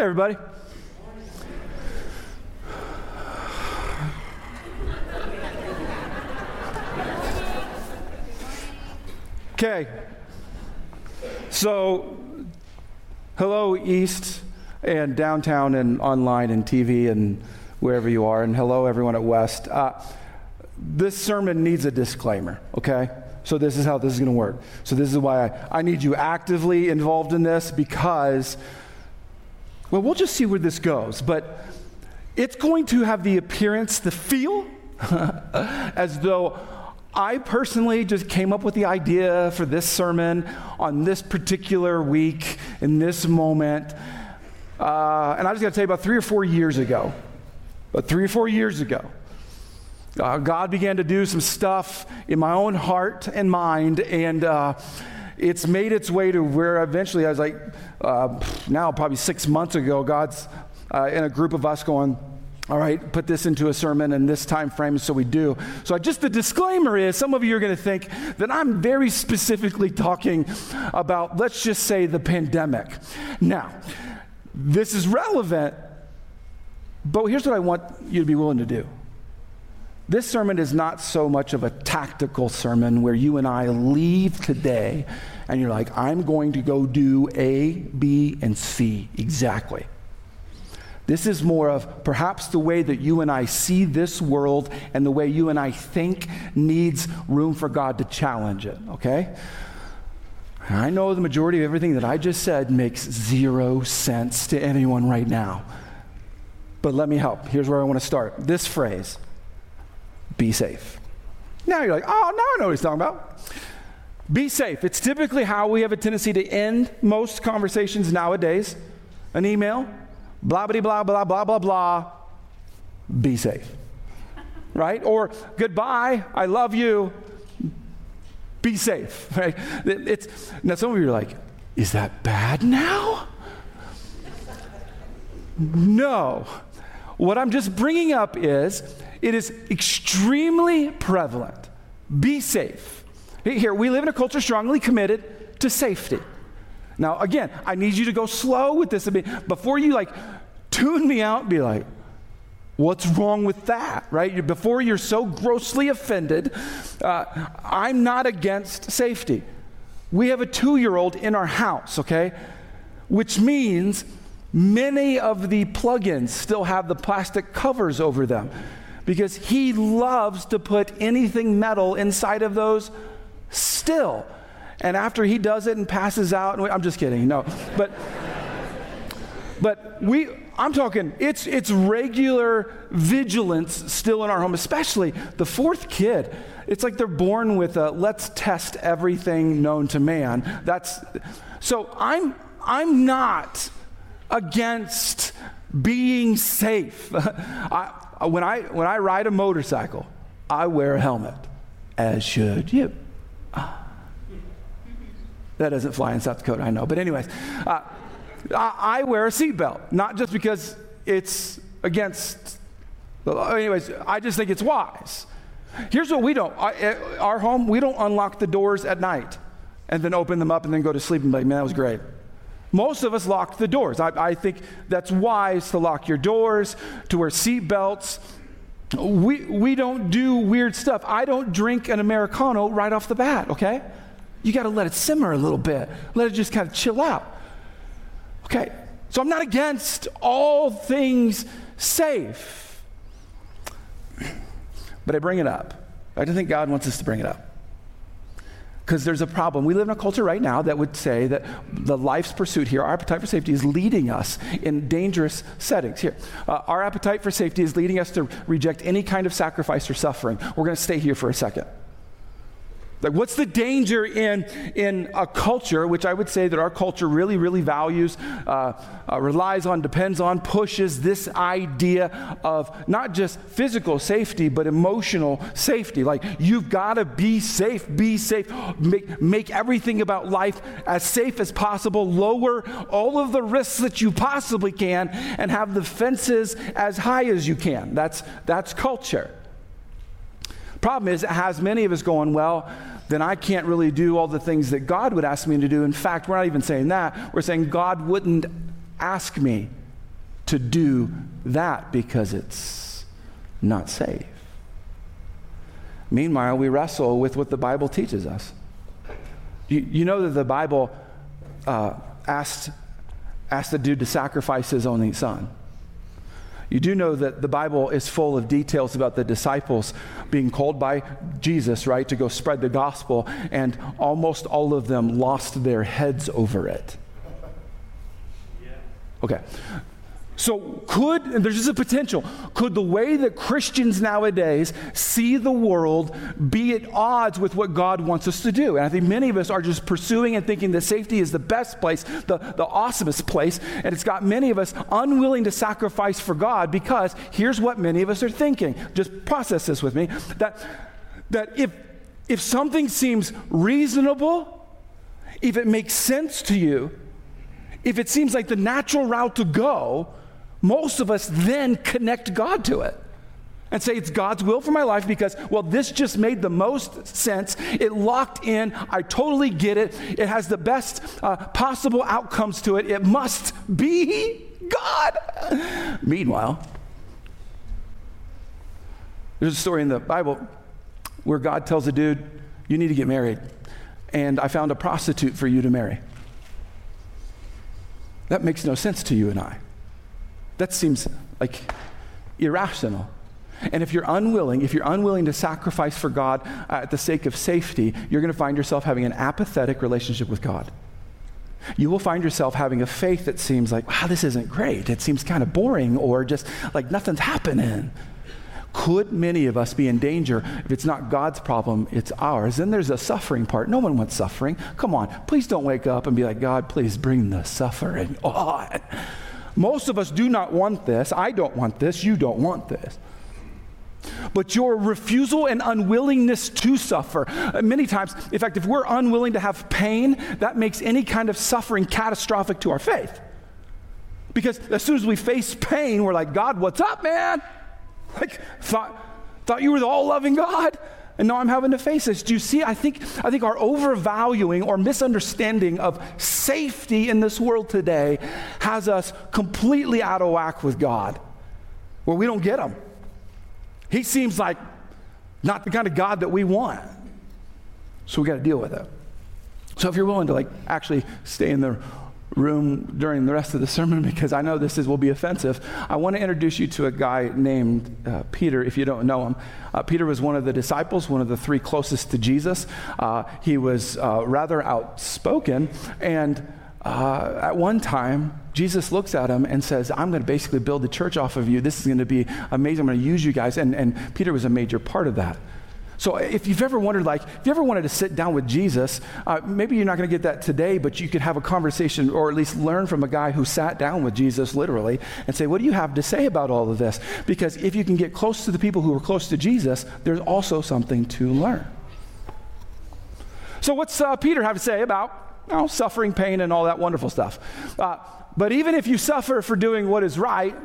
Hey, everybody. Okay. So, hello, East and downtown and online and TV and wherever you are, and hello, everyone at West. Uh, this sermon needs a disclaimer, okay? So, this is how this is going to work. So, this is why I, I need you actively involved in this because, well, we'll just see where this goes. But it's going to have the appearance, the feel, as though I personally just came up with the idea for this sermon on this particular week, in this moment. Uh, and I just got to tell you about three or four years ago, about three or four years ago, uh, God began to do some stuff in my own heart and mind, and uh, it's made its way to where eventually I was like, uh, now probably six months ago, God's uh, in a group of us going, all right, put this into a sermon in this time frame, so we do. So, just the disclaimer is some of you are going to think that I'm very specifically talking about, let's just say, the pandemic. Now, this is relevant, but here's what I want you to be willing to do. This sermon is not so much of a tactical sermon where you and I leave today and you're like, I'm going to go do A, B, and C exactly. This is more of perhaps the way that you and I see this world and the way you and I think needs room for God to challenge it, okay? I know the majority of everything that I just said makes zero sense to anyone right now. But let me help. Here's where I want to start. This phrase be safe. Now you're like, oh, now I know what he's talking about. Be safe. It's typically how we have a tendency to end most conversations nowadays an email, blah, blah, blah, blah, blah, blah, blah, be safe. Right? Or goodbye, I love you, be safe. Right? It's, now, some of you are like, is that bad now? No. What I'm just bringing up is it is extremely prevalent. Be safe. Here, we live in a culture strongly committed to safety. Now, again, I need you to go slow with this. I mean, before you like tune me out, be like, What's wrong with that, right? Before you're so grossly offended, uh, I'm not against safety. We have a two year old in our house, okay? Which means many of the plugins still have the plastic covers over them because he loves to put anything metal inside of those still. And after he does it and passes out, and we, I'm just kidding, no. But, but we, I'm talking, it's, it's regular vigilance still in our home, especially the fourth kid. It's like they're born with a let's test everything known to man. That's, so I'm, I'm not against being safe. I, Uh, when, I, when I ride a motorcycle, I wear a helmet, as should you. Ah. That doesn't fly in South Dakota, I know. But, anyways, uh, I, wear a seatbelt, not just because it's against, anyways, I just think it's wise. Here's what we don't I, eh, our home, we don't unlock the doors at night and then open them up and then go to sleep and be like, man, that was great. Most of us lock the doors. I, I think that's wise to lock your doors, to wear seatbelts. We, we don't do weird stuff. I don't drink an Americano right off the bat, okay? You got to let it simmer a little bit, let it just kind of chill out. Okay, so I'm not against all things safe, but I bring it up. I think God wants us to bring it up. Because there's a problem. We live in a culture right now that would say that the life's pursuit here, our appetite for safety, is leading us in dangerous settings. Here, uh, our appetite for safety is leading us to reject any kind of sacrifice or suffering. We're going to stay here for a second. Like, what's the danger in, in a culture, which I would say that our culture really, really values, uh, uh, relies on, depends on, pushes this idea of not just physical safety, but emotional safety. Like, you've got to be safe, be safe, make, make everything about life as safe as possible, lower all of the risks that you possibly can, and have the fences as high as you can. That's, that's culture. Problem is, it has many of us going, well, then I can't really do all the things that God would ask me to do. In fact, we're not even saying that. We're saying God wouldn't ask me to do that because it's not safe. Meanwhile, we wrestle with what the Bible teaches us. You, you know that the Bible uh, asked, asked the dude to sacrifice his only son. You do know that the Bible is full of details about the disciples being called by Jesus, right, to go spread the gospel, and almost all of them lost their heads over it. Okay. So, could, there's just a potential, could the way that Christians nowadays see the world be at odds with what God wants us to do? And I think many of us are just pursuing and thinking that safety is the best place, the, the awesomest place, and it's got many of us unwilling to sacrifice for God because here's what many of us are thinking. Just process this with me that, that if, if something seems reasonable, if it makes sense to you, if it seems like the natural route to go, most of us then connect God to it and say it's God's will for my life because, well, this just made the most sense. It locked in. I totally get it. It has the best uh, possible outcomes to it. It must be God. Meanwhile, there's a story in the Bible where God tells a dude, You need to get married. And I found a prostitute for you to marry. That makes no sense to you and I. That seems like irrational. And if you're unwilling, if you're unwilling to sacrifice for God uh, at the sake of safety, you're going to find yourself having an apathetic relationship with God. You will find yourself having a faith that seems like, wow, this isn't great. It seems kind of boring or just like nothing's happening. Could many of us be in danger if it's not God's problem, it's ours? Then there's a suffering part. No one wants suffering. Come on, please don't wake up and be like, God, please bring the suffering on. Most of us do not want this. I don't want this. You don't want this. But your refusal and unwillingness to suffer, uh, many times, in fact, if we're unwilling to have pain, that makes any kind of suffering catastrophic to our faith. Because as soon as we face pain, we're like, God, what's up, man? Like, thought, thought you were the all loving God. And now I'm having to face this. Do you see? I think, I think our overvaluing or misunderstanding of safety in this world today has us completely out of whack with God, where we don't get Him. He seems like not the kind of God that we want. So we got to deal with it. So if you're willing to like actually stay in the room during the rest of the sermon because I know this is, will be offensive. I want to introduce you to a guy named uh, Peter, if you don't know him. Uh, Peter was one of the disciples, one of the three closest to Jesus. Uh, he was uh, rather outspoken, and uh, at one time, Jesus looks at him and says, I'm going to basically build the church off of you. This is going to be amazing. I'm going to use you guys. And, and Peter was a major part of that. So if you've ever wondered, like, if you ever wanted to sit down with Jesus, uh, maybe you're not going to get that today, but you could have a conversation or at least learn from a guy who sat down with Jesus literally and say, what do you have to say about all of this? Because if you can get close to the people who are close to Jesus, there's also something to learn. So what's uh, Peter have to say about you know, suffering, pain, and all that wonderful stuff? Uh, but even if you suffer for doing what is right,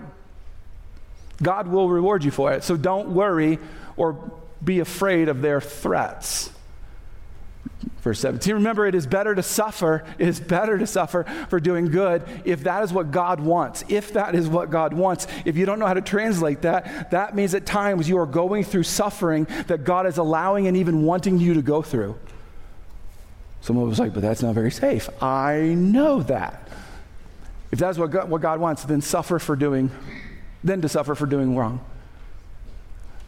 God will reward you for it. So don't worry or be afraid of their threats. Verse 17, remember, it is better to suffer, it is better to suffer for doing good if that is what God wants. If that is what God wants. If you don't know how to translate that, that means at times you are going through suffering that God is allowing and even wanting you to go through. Someone was like, but that's not very safe. I know that. If that's what God, what God wants, then suffer for doing, then to suffer for doing wrong.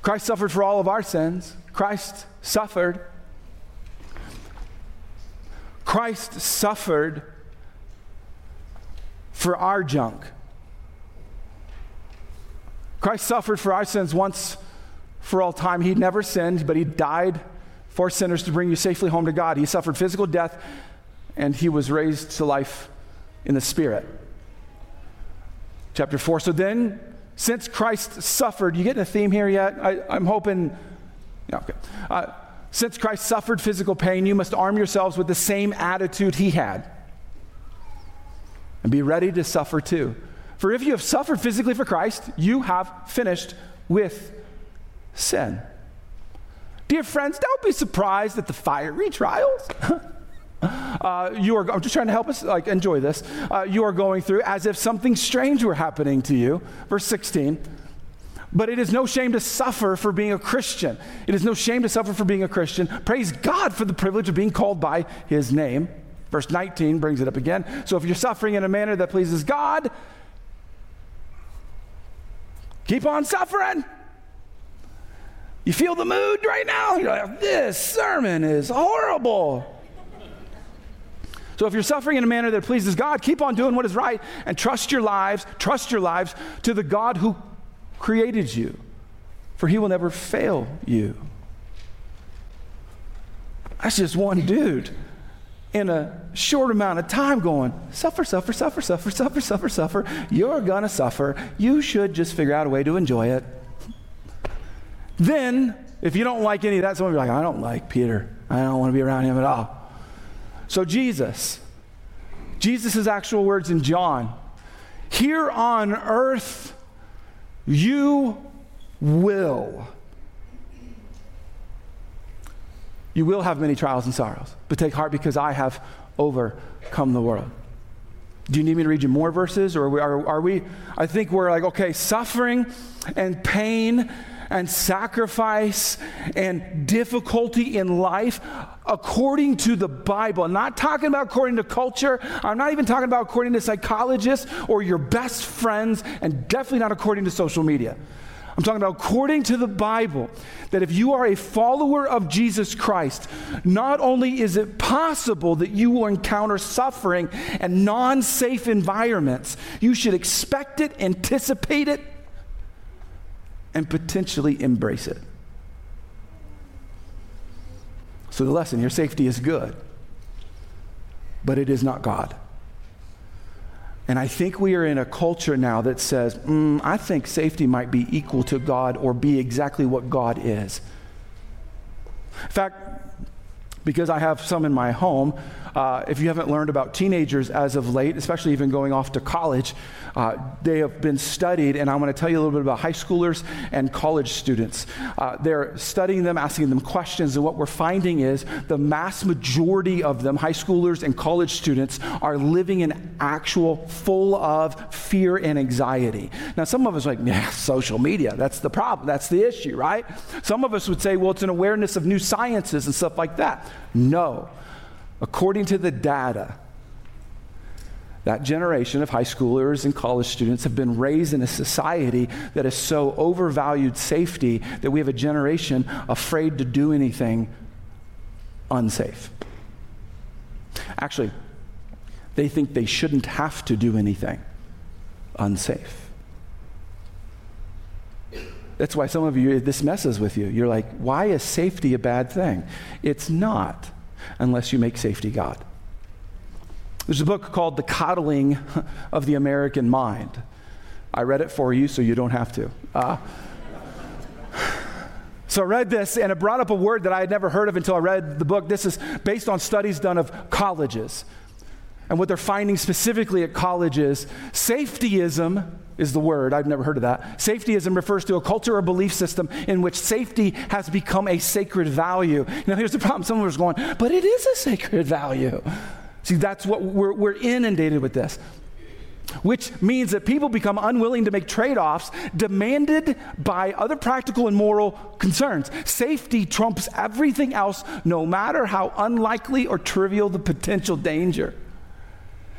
Christ suffered for all of our sins. Christ suffered. Christ suffered for our junk. Christ suffered for our sins once for all time. He never sinned, but he died for sinners to bring you safely home to God. He suffered physical death and he was raised to life in the Spirit. Chapter 4. So then, since Christ suffered, you getting a theme here yet? I, am hoping. Yeah, okay. Uh, since Christ suffered physical pain, you must arm yourselves with the same attitude he had. And be ready to suffer too. For if you have suffered physically for Christ, you have finished with sin. Dear friends, don't be surprised at the fiery trials. uh, you are, I'm just trying to help us like enjoy this. Uh, you are going through as if something strange were happening to you. Verse 16. But it is no shame to suffer for being a Christian. It is no shame to suffer for being a Christian. Praise God for the privilege of being called by his name. Verse 19 brings it up again. So if you're suffering in a manner that pleases God, keep on suffering. You feel the mood right now? You're like, this sermon is horrible. So if you're suffering in a manner that pleases God, keep on doing what is right and trust your lives, trust your lives to the God who created you, for he will never fail you. That's just one dude in a short amount of time going, suffer, suffer, suffer, suffer, suffer, suffer, suffer. You're going to suffer. You should just figure out a way to enjoy it. Then, if you don't like any of that, someone you are like, I don't like Peter. I don't want to be around him at all. So, Jesus, Jesus' actual words in John here on earth, you will. You will have many trials and sorrows, but take heart because I have overcome the world. Do you need me to read you more verses? Or are we, are, are we I think we're like, okay, suffering and pain and sacrifice and difficulty in life according to the Bible. I'm not talking about according to culture. I'm not even talking about according to psychologists or your best friends, and definitely not according to social media. I'm talking about according to the Bible, that if you are a follower of Jesus Christ, not only is it possible that you will encounter suffering and non safe environments, you should expect it, anticipate it, and potentially embrace it. So, the lesson your safety is good, but it is not God. And I think we are in a culture now that says, mm, I think safety might be equal to God or be exactly what God is. In fact, because I have some in my home, uh, if you haven't learned about teenagers as of late, especially even going off to college, uh, they have been studied, and I'm going to tell you a little bit about high schoolers and college students. Uh, they're studying them, asking them questions, and what we're finding is the mass majority of them, high schoolers and college students, are living in actual full of fear and anxiety. Now, some of us are like, yeah, social media, that's the problem, that's the issue, right? Some of us would say, well, it's an awareness of new sciences and stuff like that. No. According to the data, that generation of high schoolers and college students have been raised in a society that has so overvalued safety that we have a generation afraid to do anything unsafe. Actually, they think they shouldn't have to do anything unsafe. That's why some of you, this messes with you. You're like, why is safety a bad thing? It's not unless you make safety God. There's a book called The Coddling of the American Mind. I read it for you so you don't have to. Uh, so I read this and it brought up a word that I had never heard of until I read the book. This is based on studies done of colleges. And what they're finding specifically at colleges, safetyism is the word. I've never heard of that. Safetyism refers to a culture or belief system in which safety has become a sacred value. Now, here's the problem. Someone was going, but it is a sacred value. See, that's what we're, we're inundated with this. Which means that people become unwilling to make trade offs demanded by other practical and moral concerns. Safety trumps everything else, no matter how unlikely or trivial the potential danger.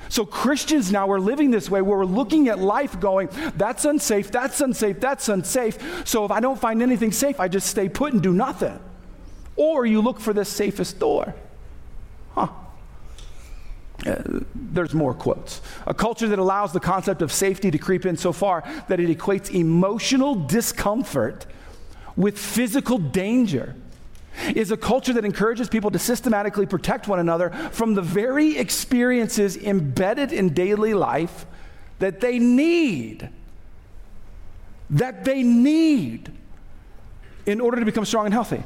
So Christians now are living this way where we're looking at life going, that's unsafe, that's unsafe, that's unsafe. So if I don't find anything safe, I just stay put and do nothing. Or you look for the safest door. Huh. Uh, there's more quotes. A culture that allows the concept of safety to creep in so far that it equates emotional discomfort with physical danger is a culture that encourages people to systematically protect one another from the very experiences embedded in daily life that they need. That they need in order to become strong and healthy.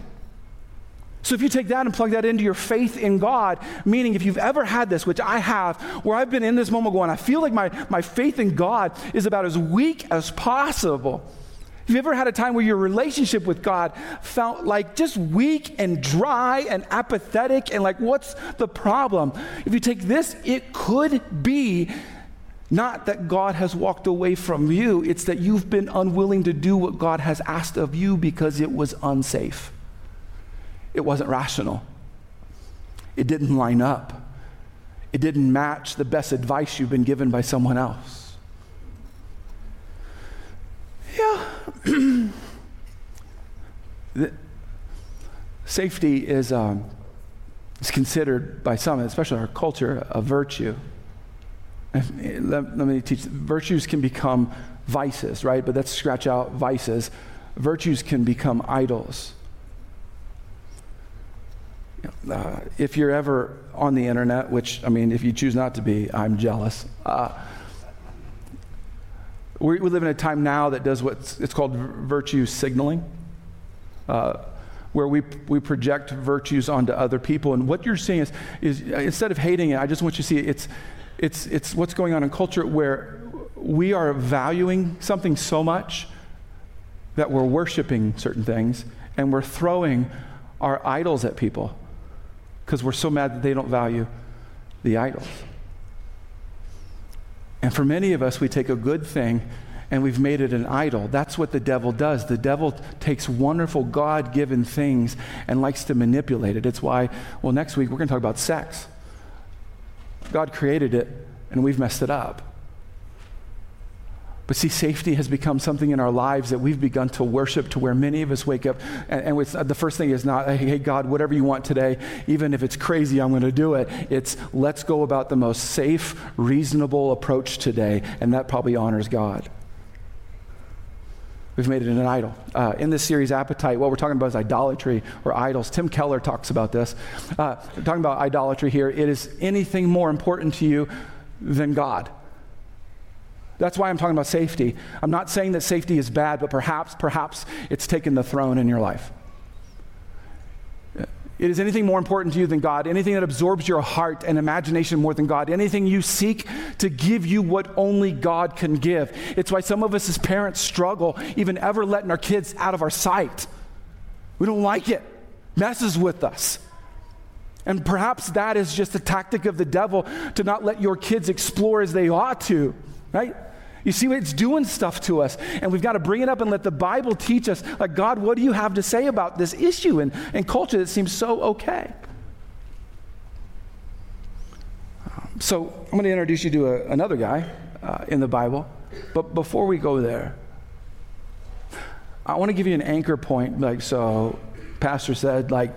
So, if you take that and plug that into your faith in God, meaning if you've ever had this, which I have, where I've been in this moment going, I feel like my, my faith in God is about as weak as possible Have you ever had a time where your relationship with God felt like just weak and dry and apathetic and like, what's the problem? If you take this, it could be not that God has walked away from you, it's that you've been unwilling to do what God has asked of you because it was unsafe. It wasn't rational. It didn't line up. It didn't match the best advice you've been given by someone else. Yeah. safety is, um, is considered by some, especially our culture, a virtue. Let, let, me teach. Virtues can become vices, right? But let's scratch out vices. Virtues can become idols. Uh, if you're ever on the internet, which, I mean, if you choose not to be, I'm jealous. Uh, we, we, live in a time now that does what it's called virtue signaling, uh, where we, we project virtues onto other people. And what you're seeing is, is instead of hating it, I just want you to see it, it's, it's, it's what's going on in culture where we are valuing something so much that we're worshiping certain things and we're throwing our idols at people because we're so mad that they don't value the idols. And for many of us, we take a good thing and we've made it an idol. That's what the devil does. The devil takes wonderful God given things and likes to manipulate it. It's why, well, next week we're going to talk about sex. God created it and we've messed it up. But see, safety has become something in our lives that we've begun to worship to where many of us wake up. And, and the first thing is not, hey, God, whatever you want today, even if it's crazy, I'm going to do it. It's let's go about the most safe, reasonable approach today. And that probably honors God. We've made it an idol. Uh, in this series, Appetite, what we're talking about is idolatry or idols. Tim Keller talks about this. Uh, talking about idolatry here. It is anything more important to you than God. That's why I'm talking about safety. I'm not saying that safety is bad, but perhaps, perhaps it's taken the throne in your life. It is anything more important to you than God, anything that absorbs your heart and imagination more than God, anything you seek to give you what only God can give. It's why some of us as parents struggle even ever letting our kids out of our sight. We don't like it, messes with us. And perhaps that is just a tactic of the devil to not let your kids explore as they ought to, right? You see, it's doing stuff to us. And we've got to bring it up and let the Bible teach us, like, God, what do you have to say about this issue and, and culture that seems so okay? So I'm going to introduce you to a, another guy uh, in the Bible. But before we go there, I want to give you an anchor point. Like, so, Pastor said, like,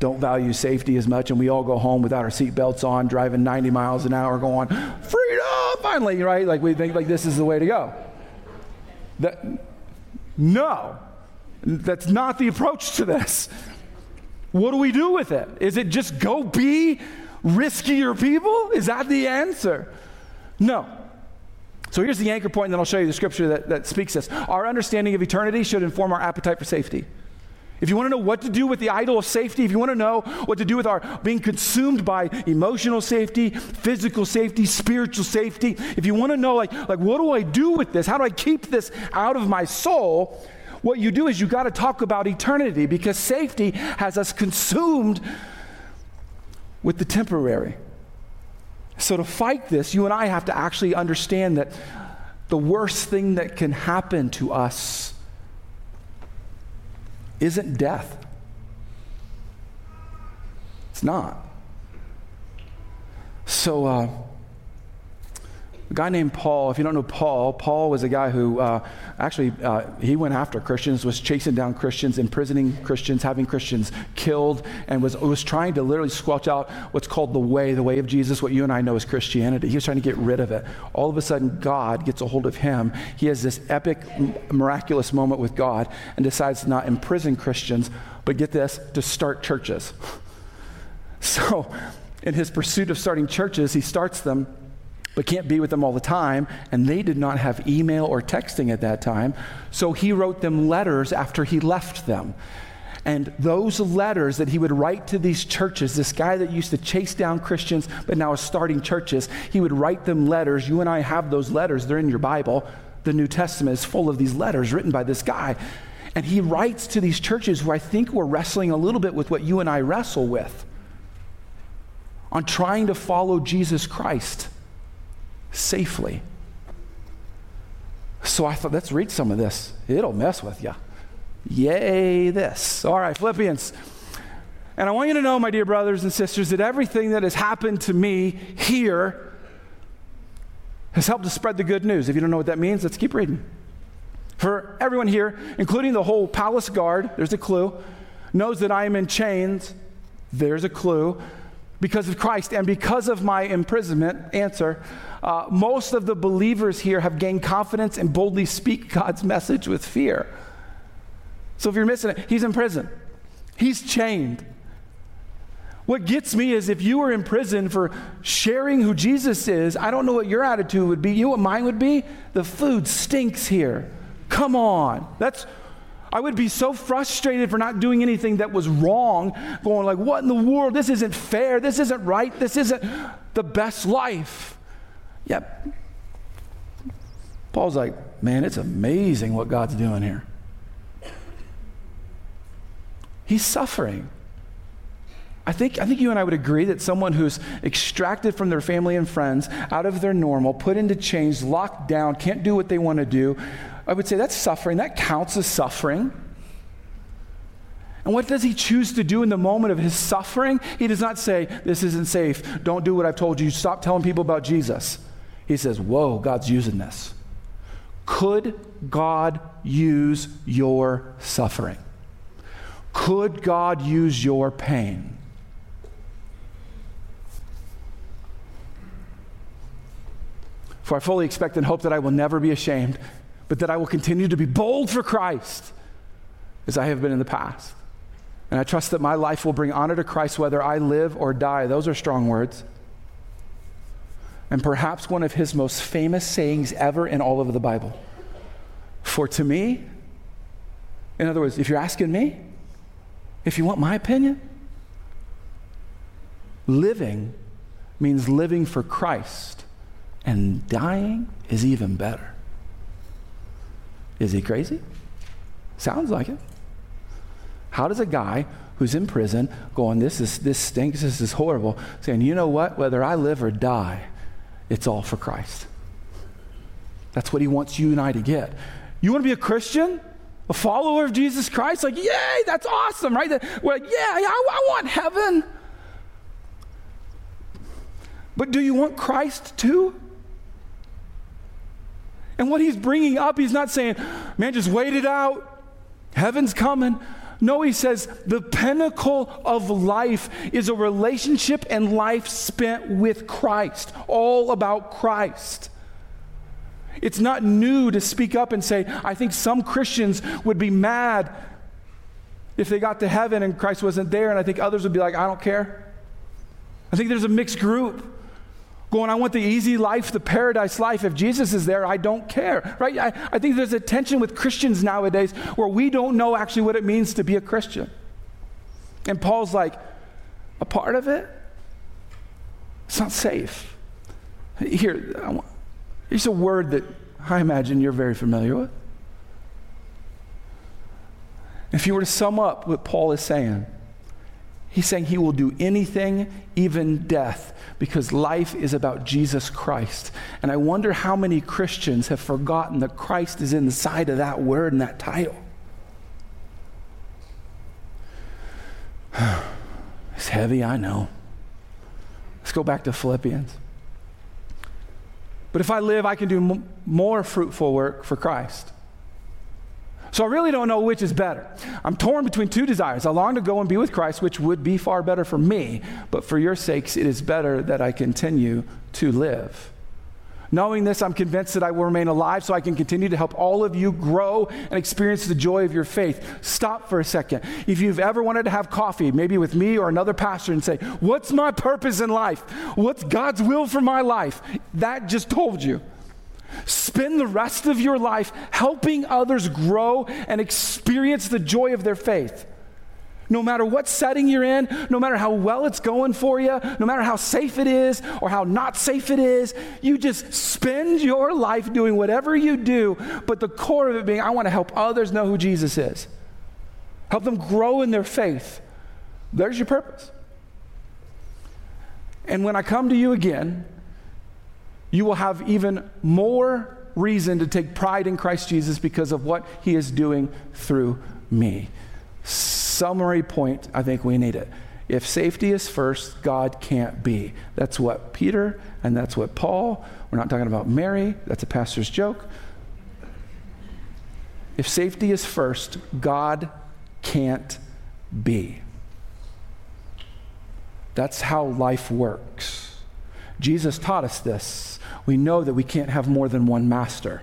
don't value safety as much, and we all go home without our seatbelts on, driving 90 miles an hour, going, freedom, finally, right? Like we think like this is the way to go. That, no, that's not the approach to this. What do we do with it? Is it just go be riskier people? Is that the answer? No. So here's the anchor point, and then I'll show you the scripture that, that speaks this. Our understanding of eternity should inform our appetite for safety. If you want to know what to do with the idol of safety, if you want to know what to do with our being consumed by emotional safety, physical safety, spiritual safety, if you want to know, like, like what do I do with this? How do I keep this out of my soul? What you do is you got to talk about eternity because safety has us consumed with the temporary. So, to fight this, you and I have to actually understand that the worst thing that can happen to us isn't death. It's not. So, uh, a guy named Paul, if you don't know Paul, Paul was a guy who uh, actually uh, he went after Christians, was chasing down Christians, imprisoning Christians, having Christians killed, and was, was trying to literally squelch out what's called the way, the way of Jesus, what you and I know as Christianity. He was trying to get rid of it. All of a sudden, God gets a hold of him. He has this epic, miraculous moment with God and decides to not imprison Christians, but get this, to start churches. So, in his pursuit of starting churches, he starts them but can't be with them all the time. And they did not have email or texting at that time. So he wrote them letters after he left them. And those letters that he would write to these churches, this guy that used to chase down Christians but now is starting churches, he would write them letters. You and I have those letters, they're in your Bible. The New Testament is full of these letters written by this guy. And he writes to these churches who I think were wrestling a little bit with what you and I wrestle with on trying to follow Jesus Christ safely. So I thought, let's read some of this. It'll mess with you. Yay, this. All right, Philippians. And I want you to know, my dear brothers and sisters, that everything that has happened to me here has helped to spread the good news. If you don't know what that means, let's keep reading. For everyone here, including the whole palace guard, there's a clue, knows that I am in chains. There's a clue because of Christ and because of my imprisonment, answer, uh, most of the believers here have gained confidence and boldly speak God's message with fear. So if you're missing it, he's in prison, he's chained. What gets me is if you were in prison for sharing who Jesus is, I don't know what your attitude would be. You know what mine would be? The food stinks here. Come on. That's I would be so frustrated for not doing anything that was wrong, going like, what in the world? This isn't fair. This isn't right. This isn't the best life. Yep. Paul's like, man, it's amazing what God's doing here. He's suffering. I think, I think you and I would agree that someone who's extracted from their family and friends, out of their normal, put into chains, locked down, can't do what they want to do, I would say that's suffering. That counts as suffering. And what does he choose to do in the moment of his suffering? He does not say, This isn't safe. Don't do what I've told you. Stop telling people about Jesus. He says, Whoa, God's using this. Could God use your suffering? Could God use your pain? For I fully expect and hope that I will never be ashamed but that I will continue to be bold for Christ as I have been in the past. And I trust that my life will bring honor to Christ whether I live or die. Those are strong words. And perhaps one of his most famous sayings ever in all of the Bible. For to me, in other words, if you're asking me, if you want my opinion, living means living for Christ, and dying is even better. Is he crazy? Sounds like it. How does a guy who's in prison going, This is this stinks, this is horrible, saying, you know what, whether I live or die, it's all for Christ. That's what he wants you and I to get. You want to be a Christian? A follower of Jesus Christ? Like, yay, that's awesome, right? We're like, yeah, I, I want heaven. But do you want Christ too? And what he's bringing up, he's not saying, man, just wait it out. Heaven's coming. No, he says the pinnacle of life is a relationship and life spent with Christ, all about Christ. It's not new to speak up and say, I think some Christians would be mad if they got to heaven and Christ wasn't there, and I think others would be like, I don't care. I think there's a mixed group going, I want the easy life, the paradise life. If Jesus is there, I don't care, right? I, I think there's a tension with Christians nowadays where we don't know actually what it means to be a Christian. And Paul's like, a part of it, it's not safe. Here, here's a word that I imagine you're very familiar with. If you were to sum up what Paul is saying, He's saying he will do anything, even death, because life is about Jesus Christ. And I wonder how many Christians have forgotten that Christ is inside of that word and that title. It's heavy, I know. Let's go back to Philippians. But if I live, I can do more fruitful work for Christ. So I really don't know which is better. I'm torn between two desires. I long to go and be with Christ, which would be far better for me, but for your sakes, it is better that I continue to live. Knowing this, I'm convinced that I will remain alive so I can continue to help all of you grow and experience the joy of your faith. Stop for a second. If you've ever wanted to have coffee, maybe with me or another pastor, and say, What's my purpose in life? What's God's will for my life? That just told you. Spend the rest of your life helping others grow and experience the joy of their faith. No matter what setting you're in, no matter how well it's going for you, no matter how safe it is or how not safe it is, you just spend your life doing whatever you do, but the core of it being, I want to help others know who Jesus is. Help them grow in their faith. There's your purpose. And when I come to you again, you will have even more reason to take pride in Christ Jesus because of what he is doing through me summary point, I think we need it. If safety is first, God can't be. That's what Peter and that's what Paul, we're not talking about Mary, that's a pastor's joke. If safety is first, God can't be. That's how life works. Jesus taught us this. We know that we can't have more than one master.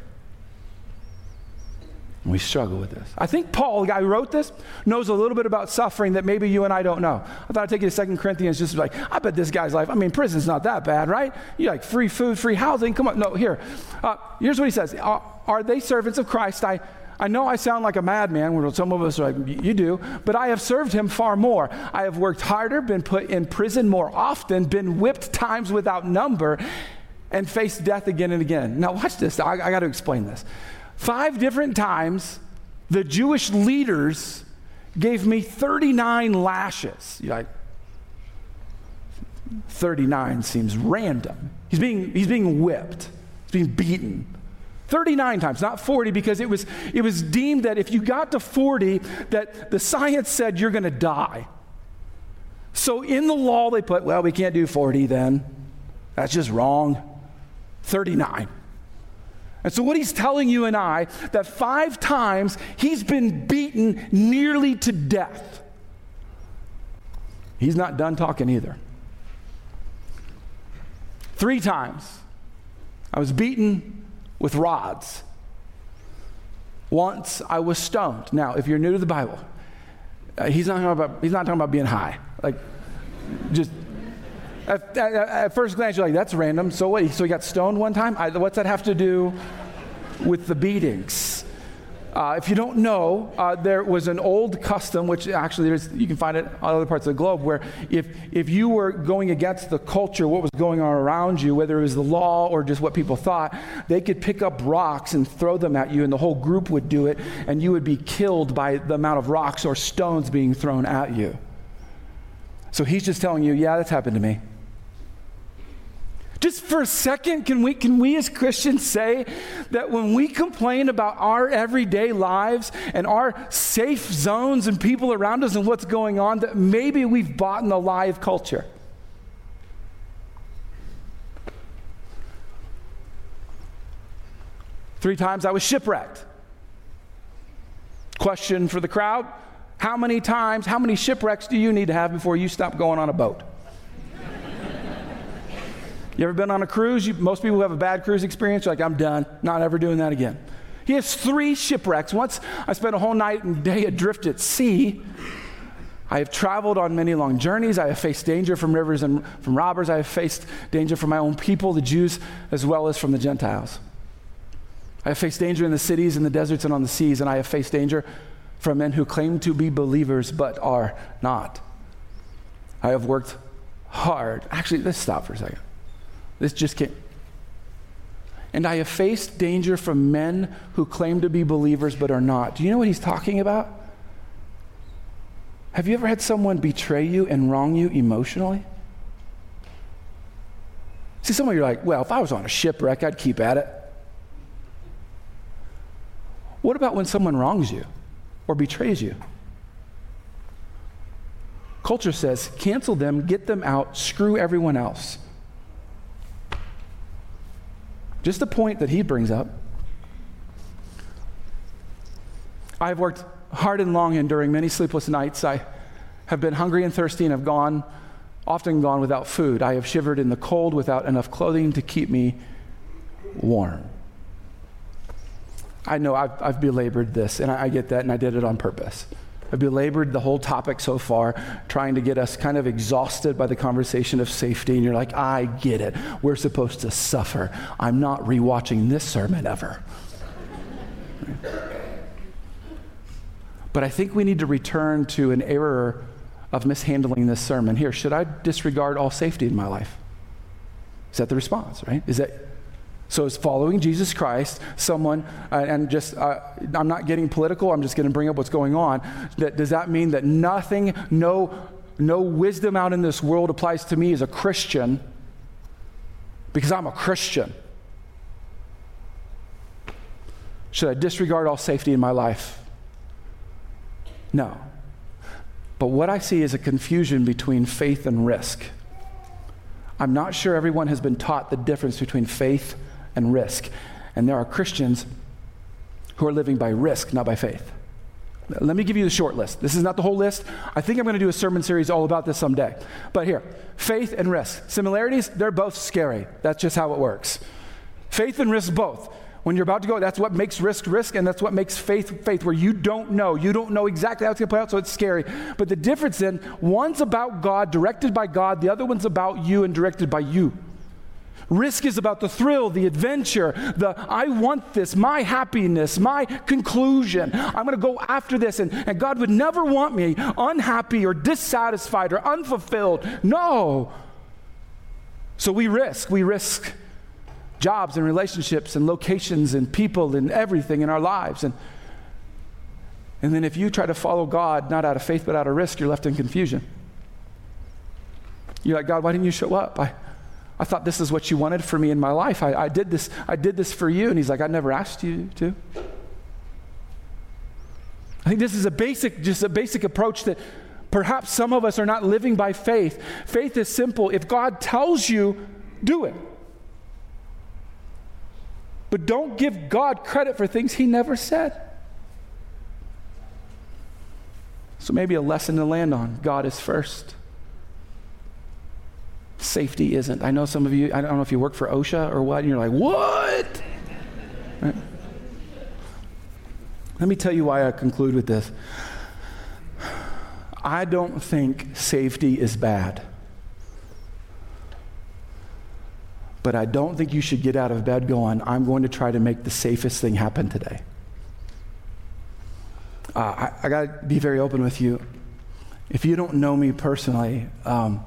We struggle with this. I think Paul, the guy who wrote this, knows a little bit about suffering that maybe you and I don't know. I thought I'd take you to Second Corinthians just like, I bet this guy's life, I mean, prison's not that bad, right? You like free food, free housing. Come on. No, here. Uh, here's what he says are, they servants of Christ? I, I know I sound like a madman, well, some of us are like, you do, but I have served him far more. I have worked harder, been put in prison more often, been whipped times without number, and faced death again and again. Now, watch this. I, I got to explain this. Five different times, the Jewish leaders gave me 39 lashes. You're like, 39 seems random. He's being, he's being whipped, he's being beaten. 39 times, not 40, because it was, it was deemed that if you got to 40, that the science said you're going to die. So in the law, they put, well, we can't do 40 then. That's just wrong. 39. And so, what he's telling you and I, that five times he's been beaten nearly to death. He's not done talking either. Three times I was beaten with rods. Once I was stoned. Now, if you're new to the Bible, uh, he's, not about, he's not talking about being high. Like, just at, at, at, first glance, you're like, that's random. So what? So he got stoned one time? I, what's that have to do with the beatings? Uh, if you don't know, uh, there was an old custom, which actually you can find it on other parts of the globe, where if, if you were going against the culture, what was going on around you, whether it was the law or just what people thought, they could pick up rocks and throw them at you, and the whole group would do it, and you would be killed by the amount of rocks or stones being thrown at you. So he's just telling you, yeah, that's happened to me. Just for a second, can we, can we as Christians say that when we complain about our everyday lives and our safe zones and people around us and what's going on, that maybe we've bought in the lie of culture? Three times I was shipwrecked. Question for the crowd How many times, how many shipwrecks do you need to have before you stop going on a boat? You ever been on a cruise? You, most people have a bad cruise experience You're like, I'm done, not ever doing that again. He has three shipwrecks. Once I spent a whole night and day adrift at sea. I have traveled on many long journeys. I have faced danger from rivers and from robbers. I have faced danger from my own people, the Jews, as well as from the Gentiles. I have faced danger in the cities, in the deserts, and on the seas, and I have faced danger from men who claim to be believers but are not. I have worked hard. Actually, let's stop for a second. This just came. And I have faced danger from men who claim to be believers but are not. Do you know what he's talking about? Have you ever had someone betray you and wrong you emotionally? See, some of you are like, well, if I was on a shipwreck, I'd keep at it. What about when someone wrongs you or betrays you? Culture says cancel them, get them out, screw everyone else. Just the point that he brings up. I have worked hard and long and during many sleepless nights. I have been hungry and thirsty and have gone, often gone without food. I have shivered in the cold without enough clothing to keep me warm. I know I've, I've belabored this, and I, I get that, and I did it on purpose. I've belabored the whole topic so far, trying to get us kind of exhausted by the conversation of safety. And you're like, I get it. We're supposed to suffer. I'm not rewatching this sermon ever. But I think we need to return to an error of mishandling this sermon. Here, should I disregard all safety in my life? Is that the response, right? Is that so is following Jesus Christ someone, uh, and just, uh, I'm not getting political, I'm just going to bring up what's going on. That, does that mean that nothing, no, no wisdom out in this world applies to me as a Christian because I'm a Christian? Should I disregard all safety in my life? No. But what I see is a confusion between faith and risk. I'm not sure everyone has been taught the difference between faith and risk. And there are Christians who are living by risk, not by faith. Let me give you the short list. This is not the whole list. I think I'm going to do a sermon series all about this someday. But here, faith and risk. Similarities, they're both scary. That's just how it works. Faith and risk both. When you're about to go, that's what makes risk risk, and that's what makes faith faith, where you don't know. You don't know exactly how it's going to play out, so it's scary. But the difference then, one's about God, directed by God, the other one's about you and directed by you. Risk is about the thrill, the adventure, the I want this, my happiness, my conclusion. I'm going to go after this. And, and God would never want me unhappy or dissatisfied or unfulfilled. No. So we risk. We risk jobs and relationships and locations and people and everything in our lives. And, and then if you try to follow God, not out of faith but out of risk, you're left in confusion. You're like, God, why didn't you show up? I, I thought this is what you wanted for me in my life. I, I, did this, I did this for you. And he's like, I never asked you to. I think this is a basic, just a basic approach that perhaps some of us are not living by faith. Faith is simple. If God tells you, do it. But don't give God credit for things he never said. So maybe a lesson to land on God is first. Safety isn't. I know some of you, I don't know if you work for OSHA or what, and you're like, what? Right? Let me tell you why I conclude with this. I don't think safety is bad. but I don't think you should get out of bed going, I'm going to try to make the safest thing happen today. Uh, I, I got to be very open with you. If you don't know me personally, um,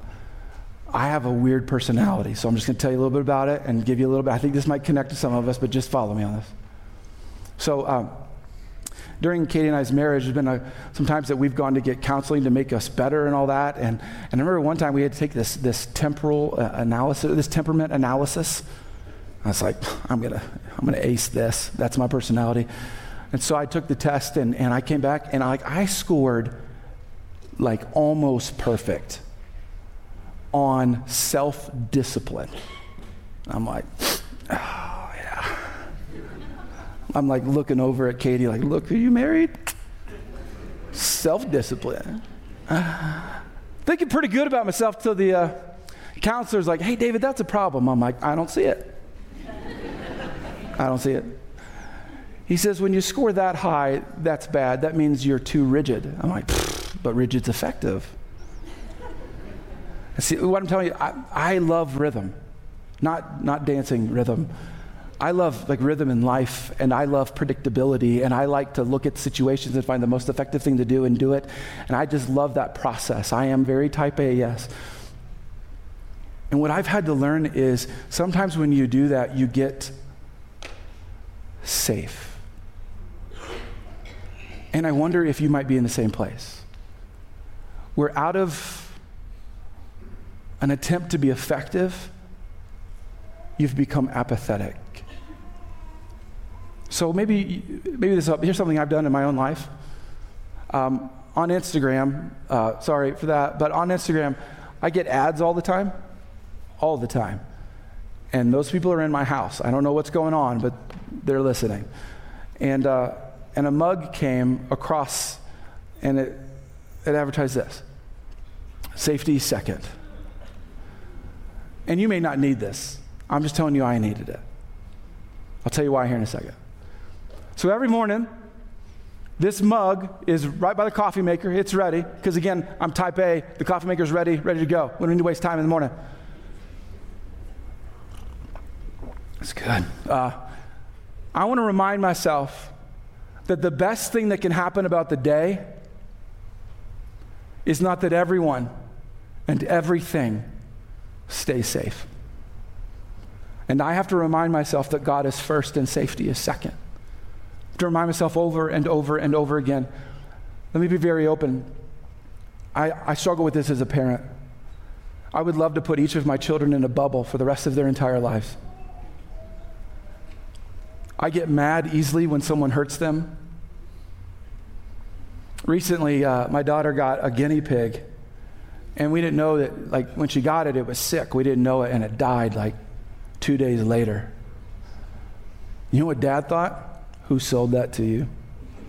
I have a weird personality, so I'm just going to tell you a little bit about it and give you a little bit. I think this might connect to some of us, but just follow me on this. So, um, during Katie and I's marriage, there's been a, some times that we've gone to get counseling to make us better and all that. And, and I remember one time we had to take this, this temporal uh, analysis, this temperament analysis. I was like, I'm going to I'm gonna ace this. That's my personality. And so I took the test and, and I came back and I, I scored like almost perfect on self discipline. I'm like, oh, I'm like looking over at Katie, like, look, are you married? Self discipline. Thinking pretty good about myself till the uh, counselor's like, hey, David, that's a problem. I'm like, I don't see it. I don't see it. He says, when you score that high, that's bad. That means you're too rigid. I'm like, but rigid's effective. See, what I'm telling you, I, I love rhythm, not, not dancing rhythm. I love like rhythm in life and I love predictability and I like to look at situations and find the most effective thing to do and do it. And I just love that process. I am very type A, yes. And what I've had to learn is sometimes when you do that, you get safe. And I wonder if you might be in the same place. We're out of an attempt to be effective, you've become apathetic. So maybe, maybe this, here's something I've done in my own life. Um, on Instagram, uh, sorry for that, but on Instagram, I get ads all the time, all the time. And those people are in my house. I don't know what's going on, but they're listening. And, uh, and a mug came across, and it, it advertised this safety second. And you may not need this. I'm just telling you I needed it. I'll tell you why here in a second. So every morning, this mug is right by the coffee maker. It's ready. Because again, I'm type A. The coffee maker's ready, ready to go. We don't need to waste time in the morning. It's good. Uh, I want to remind myself that the best thing that can happen about the day is not that everyone and everything stays safe. And I have to remind myself that God is first and safety is second. To remind myself over and over and over again. Let me be very open. I, I struggle with this as a parent. I would love to put each of my children in a bubble for the rest of their entire lives. I get mad easily when someone hurts them. Recently, uh, my daughter got a guinea pig, and we didn't know that, like, when she got it, it was sick. We didn't know it, and it died like two days later. You know what dad thought? Who sold that to you?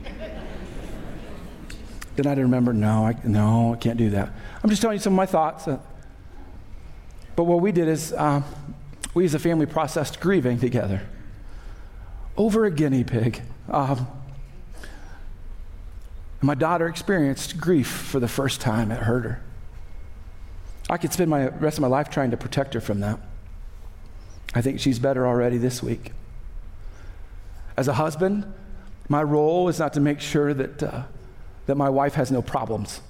then I didn't remember, no, I, no, I can't do that. I'm just telling you some of my thoughts. Uh, but what we did is um, we as a family processed grieving together over a guinea pig. Um, my daughter experienced grief for the first time. It hurt her. I could spend my rest of my life trying to protect her from that. I think she's better already this week. As a husband, my role is not to make sure that, uh, that my wife has no problems.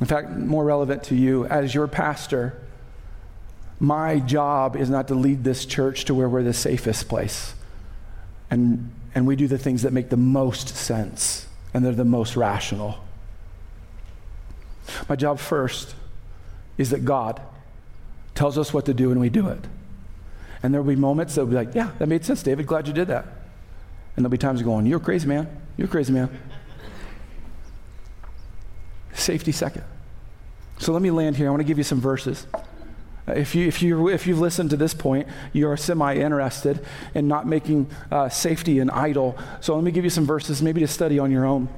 In fact, more relevant to you, as your pastor, my job is not to lead this church to where we're the safest place. And, and we do the things that make the most sense and they're the most rational. My job first is that God tells us what to do and we do it. And there'll be moments that will be like, yeah, that made sense, David. Glad you did that. And there'll be times going, you're crazy, man. You're crazy, man. Safety second. So let me land here. I want to give you some verses. Uh, if, you, if, you, if you've listened to this point, you are semi interested in not making uh, safety an idol. So let me give you some verses, maybe to study on your own.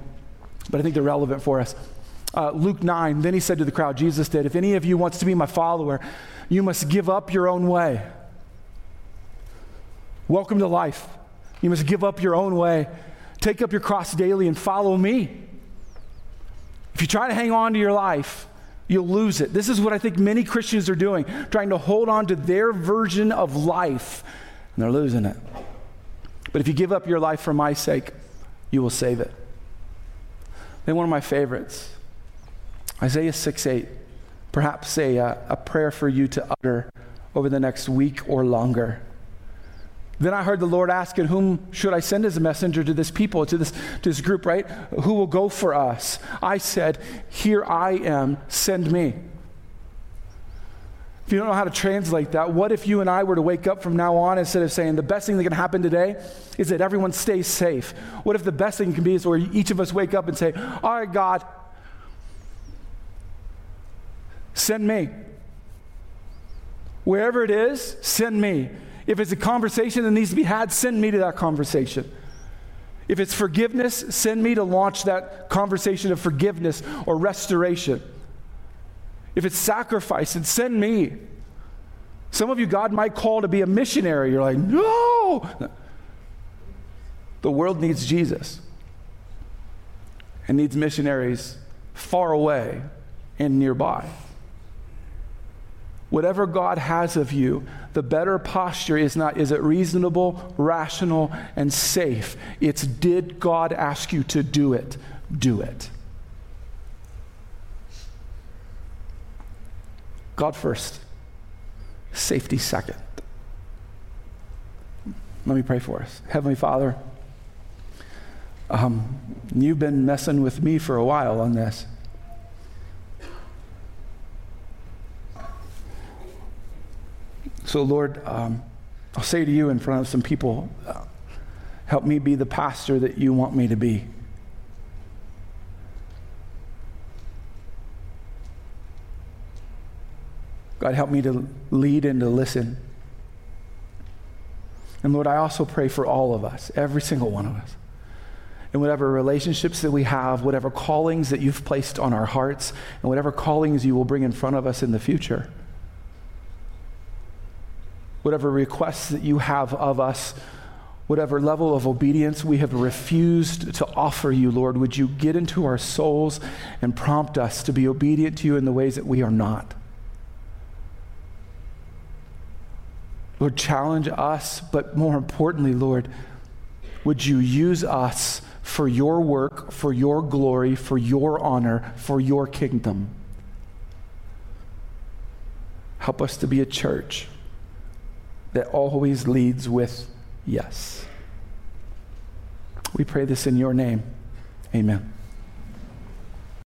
But I think they're relevant for us. Uh, Luke 9, then he said to the crowd, Jesus did, If any of you wants to be my follower, you must give up your own way. Welcome to life. You must give up your own way. Take up your cross daily and follow me. If you try to hang on to your life, you'll lose it. This is what I think many Christians are doing, trying to hold on to their version of life, and they're losing it. But if you give up your life for my sake, you will save it. Then one of my favorites, Isaiah 6 8, perhaps a, uh, a prayer for you to utter over the next week or longer. Then I heard the Lord asking, Whom should I send as a messenger to this people, to this, to this group, right? Who will go for us? I said, Here I am, send me. If you don't know how to translate that, what if you and I were to wake up from now on instead of saying the best thing that can happen today is that everyone stays safe? What if the best thing can be is where each of us wake up and say, All right, God, send me. Wherever it is, send me. If it's a conversation that needs to be had, send me to that conversation. If it's forgiveness, send me to launch that conversation of forgiveness or restoration. If it's sacrifice, then send me. Some of you, God might call to be a missionary. You're like, no. The world needs Jesus and needs missionaries far away and nearby whatever God has of you, the better posture is not is it reasonable, rational, and safe? It's did God ask you to do it? Do it. God first, safety second. Let me pray for us. Heavenly Father, um, you've been messing with me for a while on this. So, Lord, um, I'll say to you in front of some people, uh, help me be the pastor that you want me to be. God, help me to lead and to listen. And Lord, I also pray for all of us, every single one of us. In whatever relationships that we have, whatever callings that you've placed on our hearts, and whatever callings you will bring in front of us in the future whatever requests that you have of us, whatever level of obedience we have refused to offer you, Lord, would you get into our souls and prompt us to be obedient to you in the ways that we are not? Lord, challenge us, but more importantly, Lord, would you use us for your work, for your glory, for your honor, for your kingdom? Help us to be a church that always leads with yes. We pray this in your name. Amen.